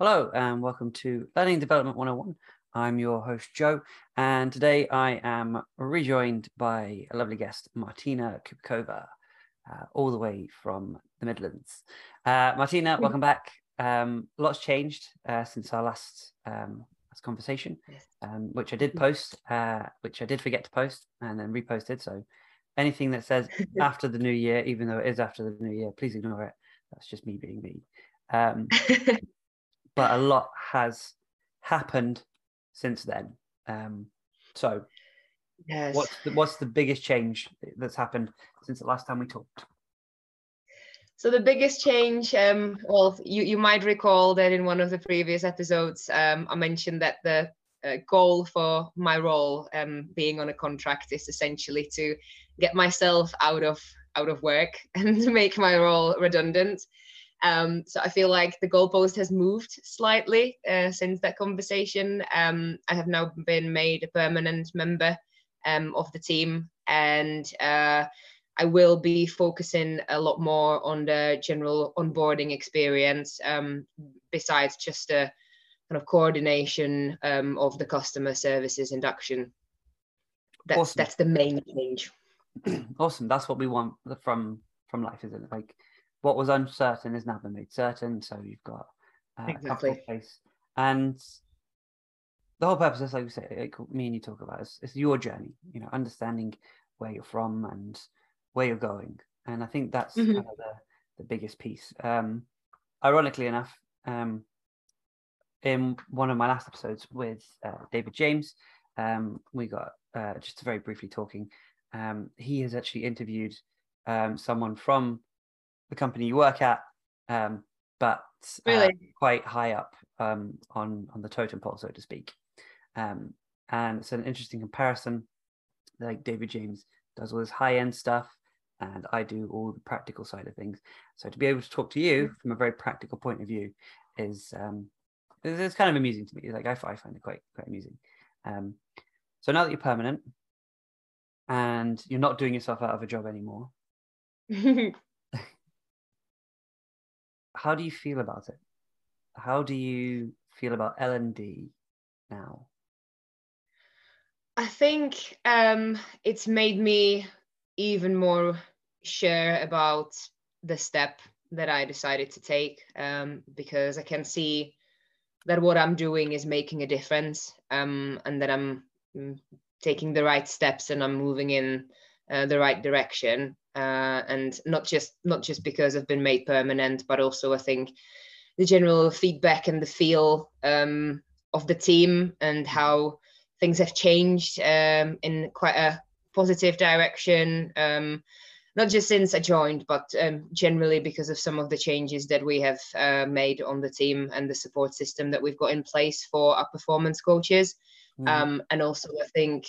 Hello, and welcome to Learning Development 101. I'm your host, Joe, and today I am rejoined by a lovely guest, Martina Kubikova, uh, all the way from the Midlands. Uh, Martina, welcome back. Um, lot's changed uh, since our last, um, last conversation, um, which I did post, uh, which I did forget to post and then reposted. So anything that says after the new year, even though it is after the new year, please ignore it. That's just me being me. But a lot has happened since then. Um, so, Yes. what's the, what's the biggest change that's happened since the last time we talked? So the biggest change, um, well, you, you might recall that in one of the previous episodes, um, I mentioned that the uh, goal for my role, um, being on a contract, is essentially to get myself out of out of work and to make my role redundant. Um, so I feel like the goalpost has moved slightly uh, since that conversation. Um, I have now been made a permanent member um, of the team, and uh, I will be focusing a lot more on the general onboarding experience, um, besides just a kind of coordination um, of the customer services induction. That's Awesome. that's the main change. awesome. That's what we want from from life, isn't it? Like what was uncertain is now been made certain. So you've got uh, Exactly. place, and the whole purpose, is like we say, like me and you talk about, is, your journey. You know, understanding where you're from and where you're going, and I think that's Mhm. kind of the the biggest piece. Um, ironically enough, um, in one of my last episodes with uh, David James, um, we got uh, just very briefly talking. Um, he has actually interviewed um, someone from the company you work at, um, but uh, quite high up um, on on the totem pole, so to speak. Um, and it's an interesting comparison. Like David James does all this high end stuff, and I do all the practical side of things. So to be able to talk to you from a very practical point of view is um, it's kind of amusing to me. Like I, I find it quite quite amusing. Um, so now that you're permanent and you're not doing yourself out of a job anymore, how do you feel about it? How do you feel about L and D now? I think um, it's made me even more sure about the step that I decided to take um, because I can see that what I'm doing is making a difference um, and that I'm mm, taking the right steps and I'm moving in uh, the right direction. Uh, and not just not just because I've been made permanent, but also I think the general feedback and the feel um, of the team and how things have changed um, in quite a positive direction. Um, not just since I joined, but um, generally because of some of the changes that we have uh, made on the team and the support system that we've got in place for our performance coaches. Um, and also, I think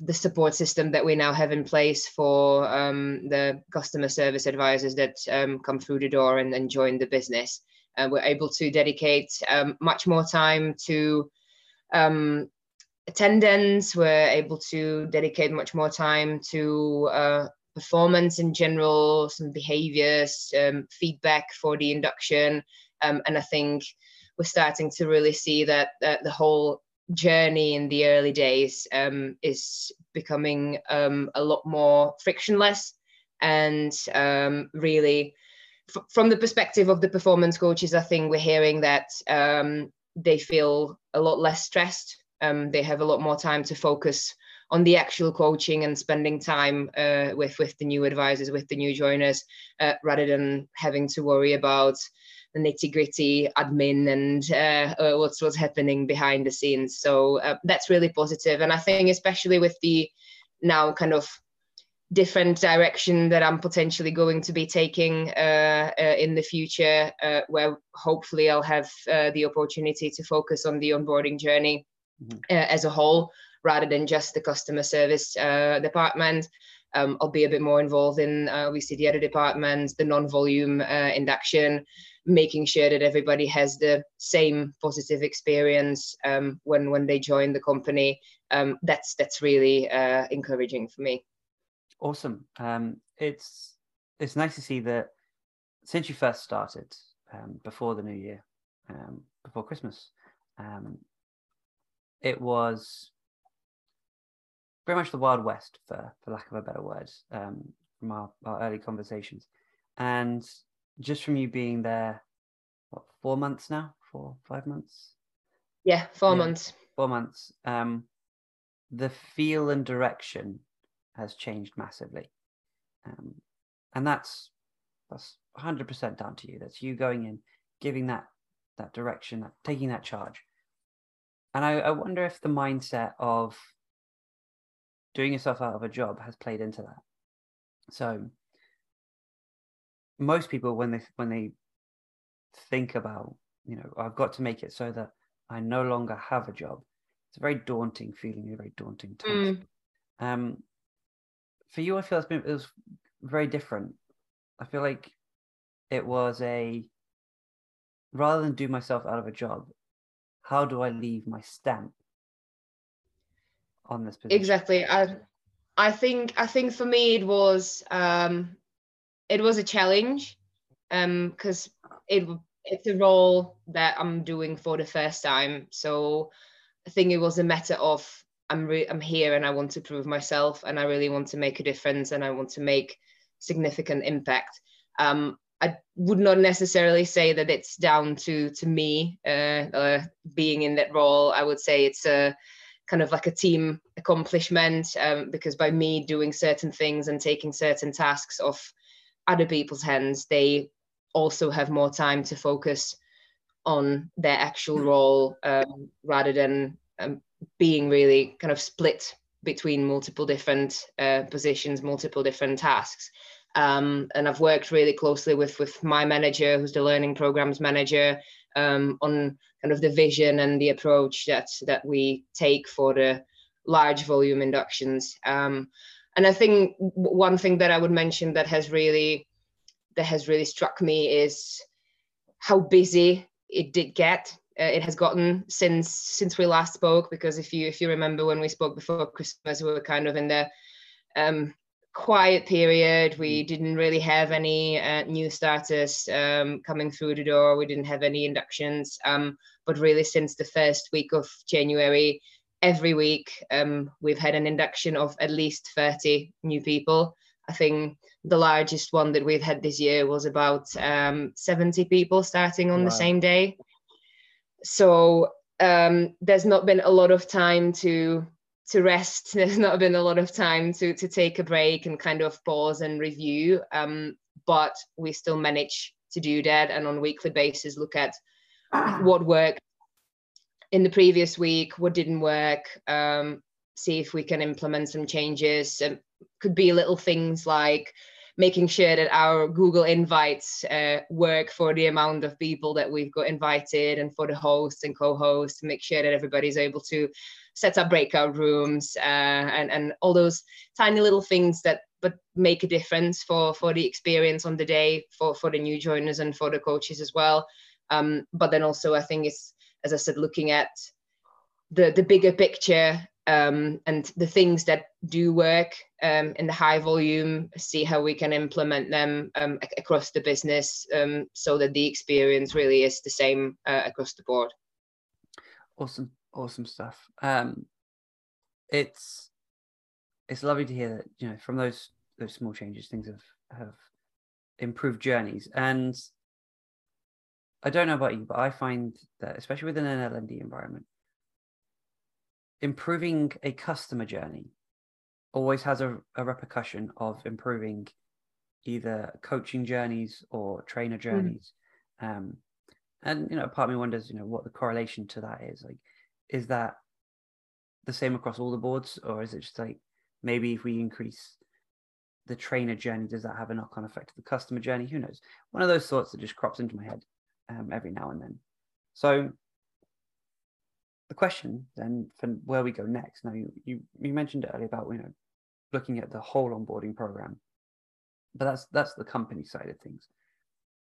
the support system that we now have in place for um, the customer service advisors that um, come through the door and, and join the business. Uh, we're able to dedicate um, much more time to um, attendance. We're able to dedicate much more time to uh, performance in general, some behaviors, um, feedback for the induction. Um, and I think we're starting to really see that, that the whole journey in the early days um, is becoming um, a lot more frictionless and um, really f- from the perspective of the performance coaches i think we're hearing that um, they feel a lot less stressed. Um, they have a lot more time to focus on the actual coaching and spending time uh, with with the new advisors with the new joiners uh, rather than having to worry about the nitty gritty admin and uh, uh, what's what's happening behind the scenes so uh, that's really positive and i think especially with the now kind of different direction that I'm potentially going to be taking uh, uh, in the future, uh, where hopefully I'll have uh, the opportunity to focus on the onboarding journey Mhm. uh, as a whole, rather than just the customer service uh, department. Um, I'll be a bit more involved in uh, obviously the other departments, the non-volume uh, induction, making sure that everybody has the same positive experience um, when when they join the company. Um, that's that's really uh, encouraging for me. Awesome. Um, it's it's nice to see that since you first started um, before the new year, um, before Christmas. Um, it was very much the Wild West, for, for lack of a better word, from our, our early conversations. And just from you being there, what, four months now? Four, five months? Yeah, four yeah, months. Four months. Um, the feel and direction has changed massively. Um, and that's that's 100% down to you. That's you going in, giving that that direction, that taking that charge. And I, I wonder if the mindset of doing yourself out of a job has played into that. So most people when they when they think about, you know, I've got to make it so that I no longer have a job, it's a very daunting feeling, a very daunting task. Mm. Um, for you, I feel it's been, it was very different. I feel like it was a rather than do myself out of a job, how do I leave my stamp on this position? Exactly. I I think I think for me it was um it was a challenge um because it it's a role that I'm doing for the first time. So I think it was a matter of I'm re- I'm here and I want to prove myself and I really want to make a difference and I want to make significant impact. Um, I would not necessarily say that it's down to to me uh, uh, being in that role. I would say it's a kind of like a team accomplishment um, because by me doing certain things and taking certain tasks off other people's hands, they also have more time to focus on their actual role um, rather than um, being really kind of split between multiple different uh, positions, multiple different tasks. Um, and I've worked really closely with with my manager, who's the learning programs manager, um, on kind of the vision and the approach that that we take for the large volume inductions. Um, and I think one thing that I would mention that has really that has really struck me is how busy it did get. Uh, it has gotten since since we last spoke. Because if you if you remember when we spoke before Christmas, we were kind of in the um, quiet period. We mm. didn't really have any uh, new starters um, coming through the door. We didn't have any inductions. Um, but really, since the first week of January, every week um, we've had an induction of at least 30 new people. I think the largest one that we've had this year was about um, 70 people starting on wow. the same day. So um, there's not been a lot of time to to rest. There's not been a lot of time to to take a break and kind of pause and review. Um, but we still manage to do that and on a weekly basis look at what worked in the previous week, what didn't work, um, see if we can implement some changes. It could be little things like making sure that our Google invites uh, work for the amount of people that we've got invited and for the hosts and co-hosts to make sure that everybody's able to set up breakout rooms uh, and, and all those tiny little things that but make a difference for for the experience on the day for for the new joiners and for the coaches as well um, but then also i think it's as i said looking at the the bigger picture um, and the things that do work um, in the high volume, see how we can implement them um, across the business um, so that the experience really is the same uh, across the board. Awesome, awesome stuff. Um, it's it's lovely to hear that you know from those those small changes, things have have improved journeys. And I don't know about you, but I find that especially within an LND environment, improving a customer journey always has a, a repercussion of improving either coaching journeys or trainer hmm. journeys. Mm. Um, and you know, part of me wonders, you know, what the correlation to that is. Like, is that the same across all the boards, or is it just like maybe if we increase the trainer journey, does that have a knock-on effect to the customer journey? Who knows? One of those thoughts that just crops into my head um, every now and then. So the question then for where we go next. Now you, you you mentioned earlier about you know looking at the whole onboarding program, but that's that's the company side of things.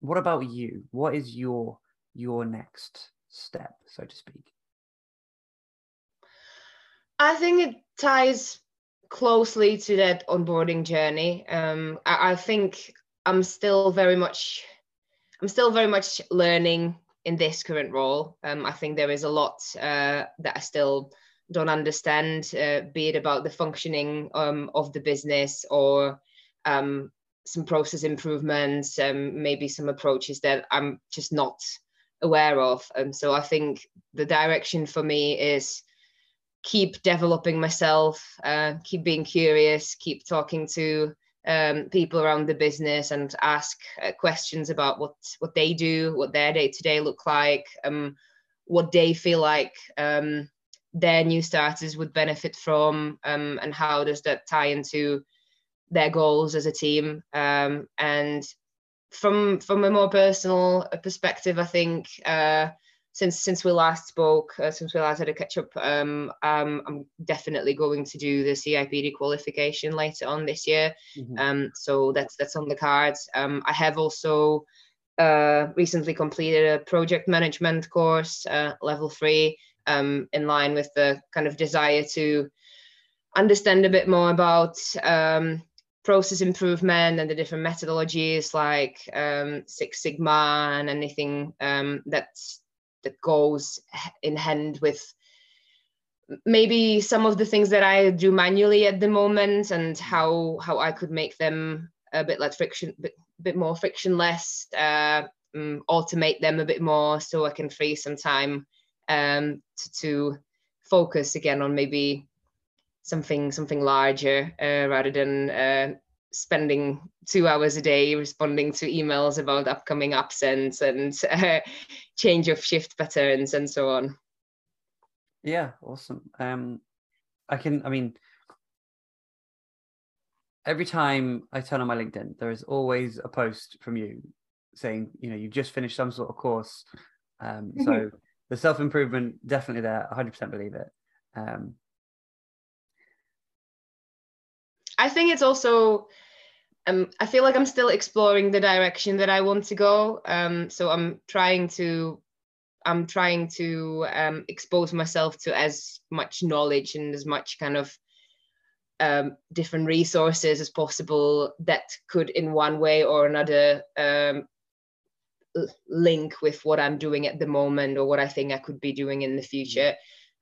What about you? What is your your next step, so to speak? I think it ties closely to that onboarding journey. Um, I, I think I'm still very much I'm still very much learning in this current role. Um, I think there is a lot uh, that I still don't understand, uh, be it about the functioning um, of the business or um, some process improvements, um, maybe some approaches that I'm just not aware of. Um, so I think the direction for me is keep developing myself, uh, keep being curious, keep talking to um, people around the business and ask uh, questions about what what they do, what their day to day look like, um, what they feel like um, their new starters would benefit from, um, and how does that tie into their goals as a team. Um, and from from a more personal perspective, I think. Uh, since since we last spoke, uh, since we last had a catch up, um, um, I'm definitely going to do the CIPD qualification later on this year. Mm-hmm. Um, so that's that's on the cards. Um, I have also uh, recently completed a project management course, uh, level three, um, in line with the kind of desire to understand a bit more about um, process improvement and the different methodologies like um, Six Sigma and anything um, that's that goes in hand with maybe some of the things that I do manually at the moment and how how I could make them a bit less friction, bit, bit more frictionless, uh, um, automate them a bit more so I can free some time um, to, to focus again on maybe something something larger uh, rather than uh, spending two hours a day responding to emails about upcoming absence and uh, change of shift patterns and so on. Yeah, awesome. Um, I can, I mean, every time I turn on my LinkedIn, there is always a post from you saying, you know, you've just finished some sort of course. Um, so the self improvement definitely there. 100% believe it. Um, I think it's also um, I feel like I'm still exploring the direction that I want to go. Um, so I'm trying to I'm trying to um, expose myself to as much knowledge and as much kind of um, different resources as possible that could, in one way or another, um, link with what I'm doing at the moment or what I think I could be doing in the future.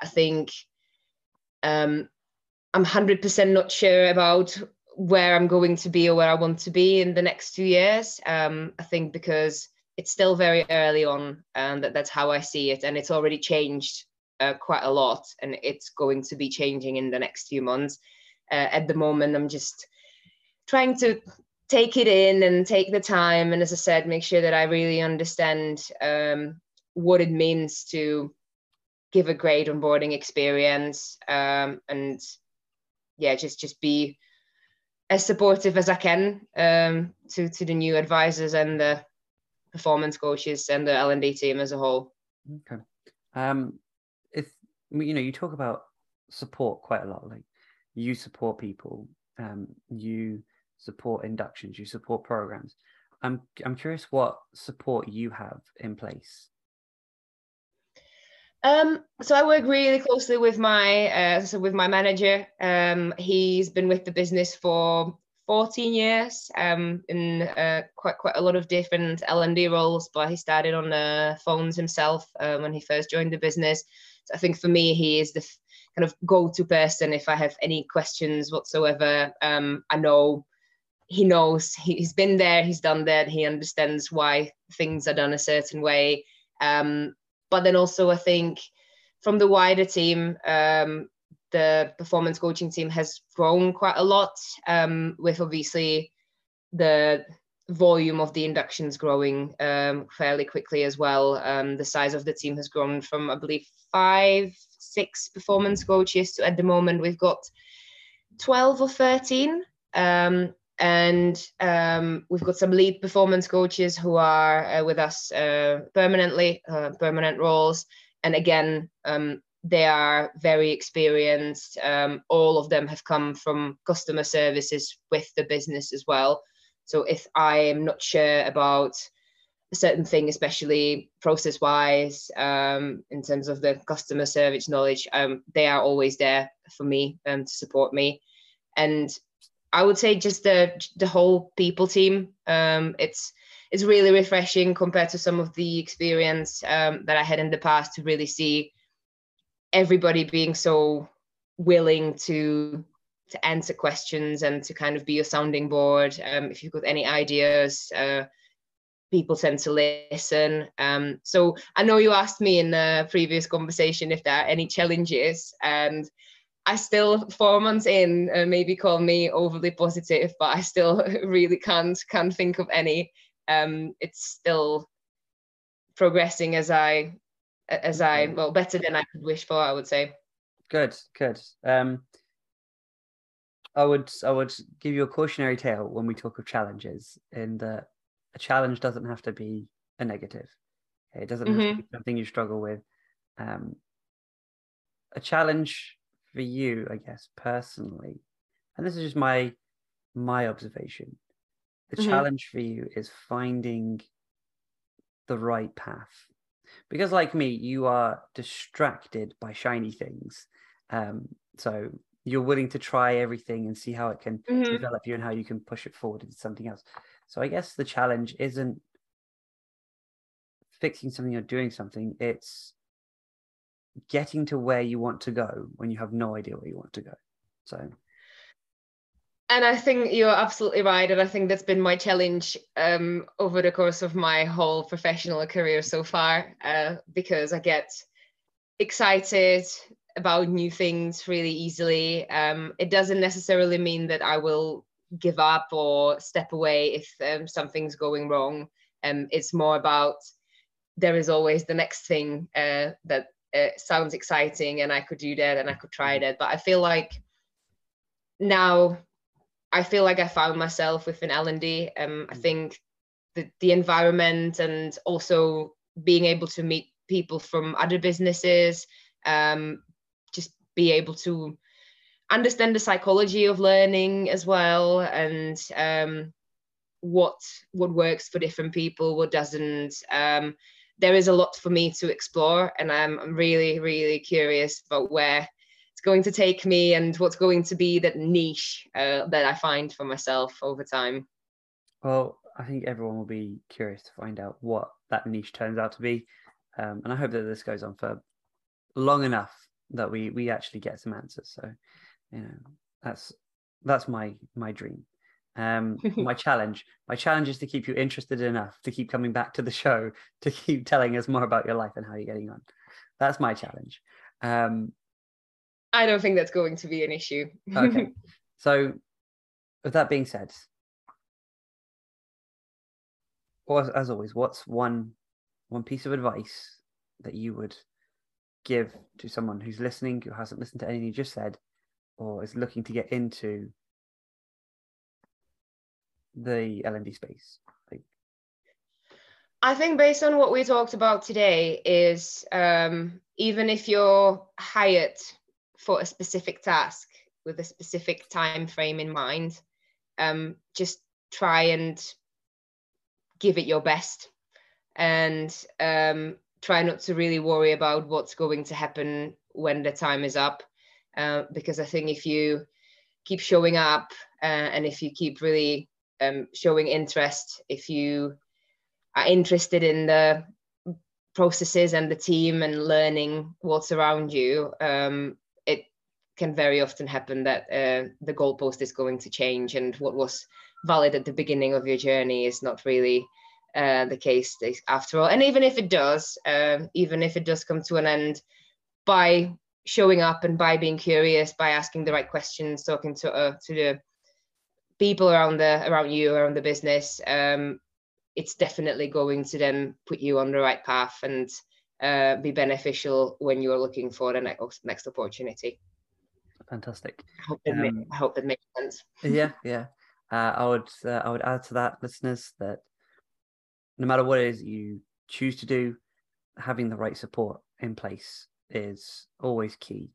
I think um, I'm 100% not sure about where I'm going to be or where I want to be in the next two years. Um, I think because it's still very early on, and that, that's how I see it, and it's already changed uh, quite a lot, and it's going to be changing in the next few months. Uh, at the moment, I'm just trying to take it in and take the time, and as I said, make sure that I really understand um, what it means to give a great onboarding experience, um, and yeah, just just be as supportive as I can um, to to the new advisors and the performance coaches and the L and D team as a whole. Okay, um, if you know, you talk about support quite a lot. Like you support people, um, you support inductions, you support programs. I'm I'm curious what support you have in place um, so I work really closely with my uh, so with my manager. Um, he's been with the business for 14 years um, in uh, quite quite a lot of different L and D roles, but he started on the phones himself uh, when he first joined the business. So I think for me, he is the f- kind of go-to person if I have any questions whatsoever. Um, I know he knows he's been there, he's done that, he understands why things are done a certain way. Um, but then also I think from the wider team, um, the performance coaching team has grown quite a lot um, with obviously the volume of the inductions growing um, fairly quickly as well. Um, the size of the team has grown from, I believe, five, six performance coaches to at the moment we've got 12 or 13. Um, and um, we've got some lead performance coaches who are uh, with us uh, permanently, uh, permanent roles. And again, um, they are very experienced. Um, all of them have come from customer services with the business as well. So if I am not sure about a certain thing, especially process wise, um, in terms of the customer service knowledge, um, they are always there for me um, to support me. And I would say just the the whole people team. Um, it's it's really refreshing compared to some of the experience um, that I had in the past to really see everybody being so willing to to answer questions and to kind of be a sounding board. Um, if you've got any ideas, uh, people tend to listen. Um, so I know you asked me in the previous conversation if there are any challenges, and I still four months in, uh, maybe call me overly positive, but I still really can't can't think of any. Um, it's still progressing as I as I well better than I could wish for. I would say. Good, good. Um, I would I would give you a cautionary tale when we talk of challenges, in that a challenge doesn't have to be a negative. It doesn't mm-hmm. have to mm-hmm. be something you struggle with. Um, a challenge for you, I guess, personally, and this is just my my observation. The mm-hmm. challenge for you is finding the right path because like me you are distracted by shiny things um, so you're willing to try everything and see how it can mm-hmm. develop you and how you can push it forward into something else so i guess the challenge isn't fixing something or doing something it's getting to where you want to go when you have no idea where you want to go so and I think you're absolutely right. And I think that's been my challenge um, over the course of my whole professional career so far, uh, because I get excited about new things really easily. Um, it doesn't necessarily mean that I will give up or step away if um, something's going wrong. Um, it's more about there is always the next thing uh, that uh, sounds exciting and I could do that and I could try that. But I feel like now I feel like I found myself within L&D. Um, I mm. think the, the environment and also being able to meet people from other businesses, um, just be able to understand the psychology of learning as well and um, what what works for different people, what doesn't. Um, there is a lot for me to explore, and I'm, I'm really, really curious about where it's going to take me and what's going to be that niche uh, that I find for myself over time. Well, I think everyone will be curious to find out what that niche turns out to be, um, and I hope that this goes on for long enough that we we actually get some answers. So, you know, that's that's my my dream. Um, my challenge, my challenge is to keep you interested enough to keep coming back to the show, to keep telling us more about your life and how you're getting on. That's my challenge. Um, I don't think that's going to be an issue. okay. So, with that being said, as always, what's one one piece of advice that you would give to someone who's listening, who hasn't listened to anything you just said, or is looking to get into the L&D space? I think based on what we talked about today is um, even if you're hired for a specific task with a specific time frame in mind um, just try and give it your best and um, try not to really worry about what's going to happen when the time is up uh, because i think if you keep showing up uh, and if you keep really um, showing interest if you are interested in the processes and the team and learning what's around you um, it can very often happen that uh, the goalpost is going to change. And what was valid at the beginning of your journey is not really uh, the case after all. And even if it does um, even if it does come to an end by showing up and by being curious by asking the right questions talking to uh, to the people around the around you around the business um, it's definitely going to then put you on the right path and uh, be beneficial when you're looking for the next next opportunity fantastic. I hope it, um, I hope it makes sense. yeah, yeah. Uh, I would uh, I would add to that, listeners, that no matter what it is you choose to do, having the right support in place is always key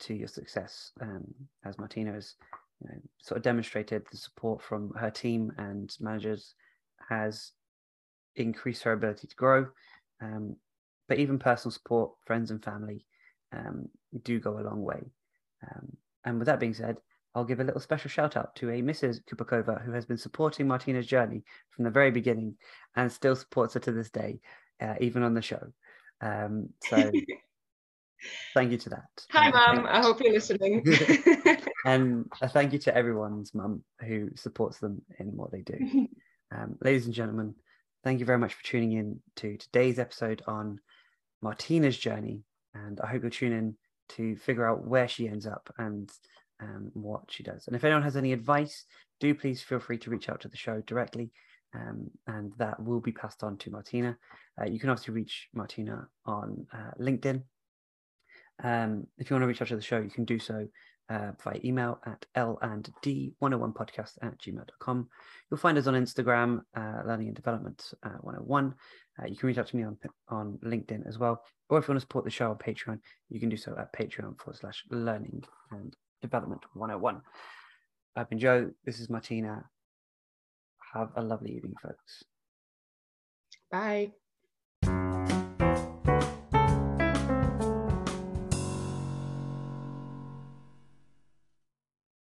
to your success. Um, as Martina has you know, sort of demonstrated, the support from her team and managers has increased her ability to grow. Um, but even personal support, friends and family, um, do go a long way. Um, and with that being said, I'll give a little special shout out to a Mrs. Kubikova who has been supporting Martina's journey from the very beginning and still supports her to this day, uh, even on the show. Um, so thank you to that. Hi, Mum. I hope you're listening. and a thank you to everyone's mum who supports them in what they do. Um, ladies and gentlemen, thank you very much for tuning in to today's episode on Martina's journey. And I hope you'll tune in to figure out where she ends up and um, what she does. And if anyone has any advice, do please feel free to reach out to the show directly. Um, and that will be passed on to Martina. Uh, you can obviously reach Martina on uh, LinkedIn. Um, if you want to reach out to the show, you can do so uh, via email at l and d 101podcast at gmail.com. You'll find us on Instagram, uh, Learning and Development uh, 101. Uh, you can reach out to me on, on LinkedIn as well. Or if you want to support the show on Patreon, you can do so at patreon forward slash learning and development 101. I've been Joe. This is Martina. Have a lovely evening, folks. Bye.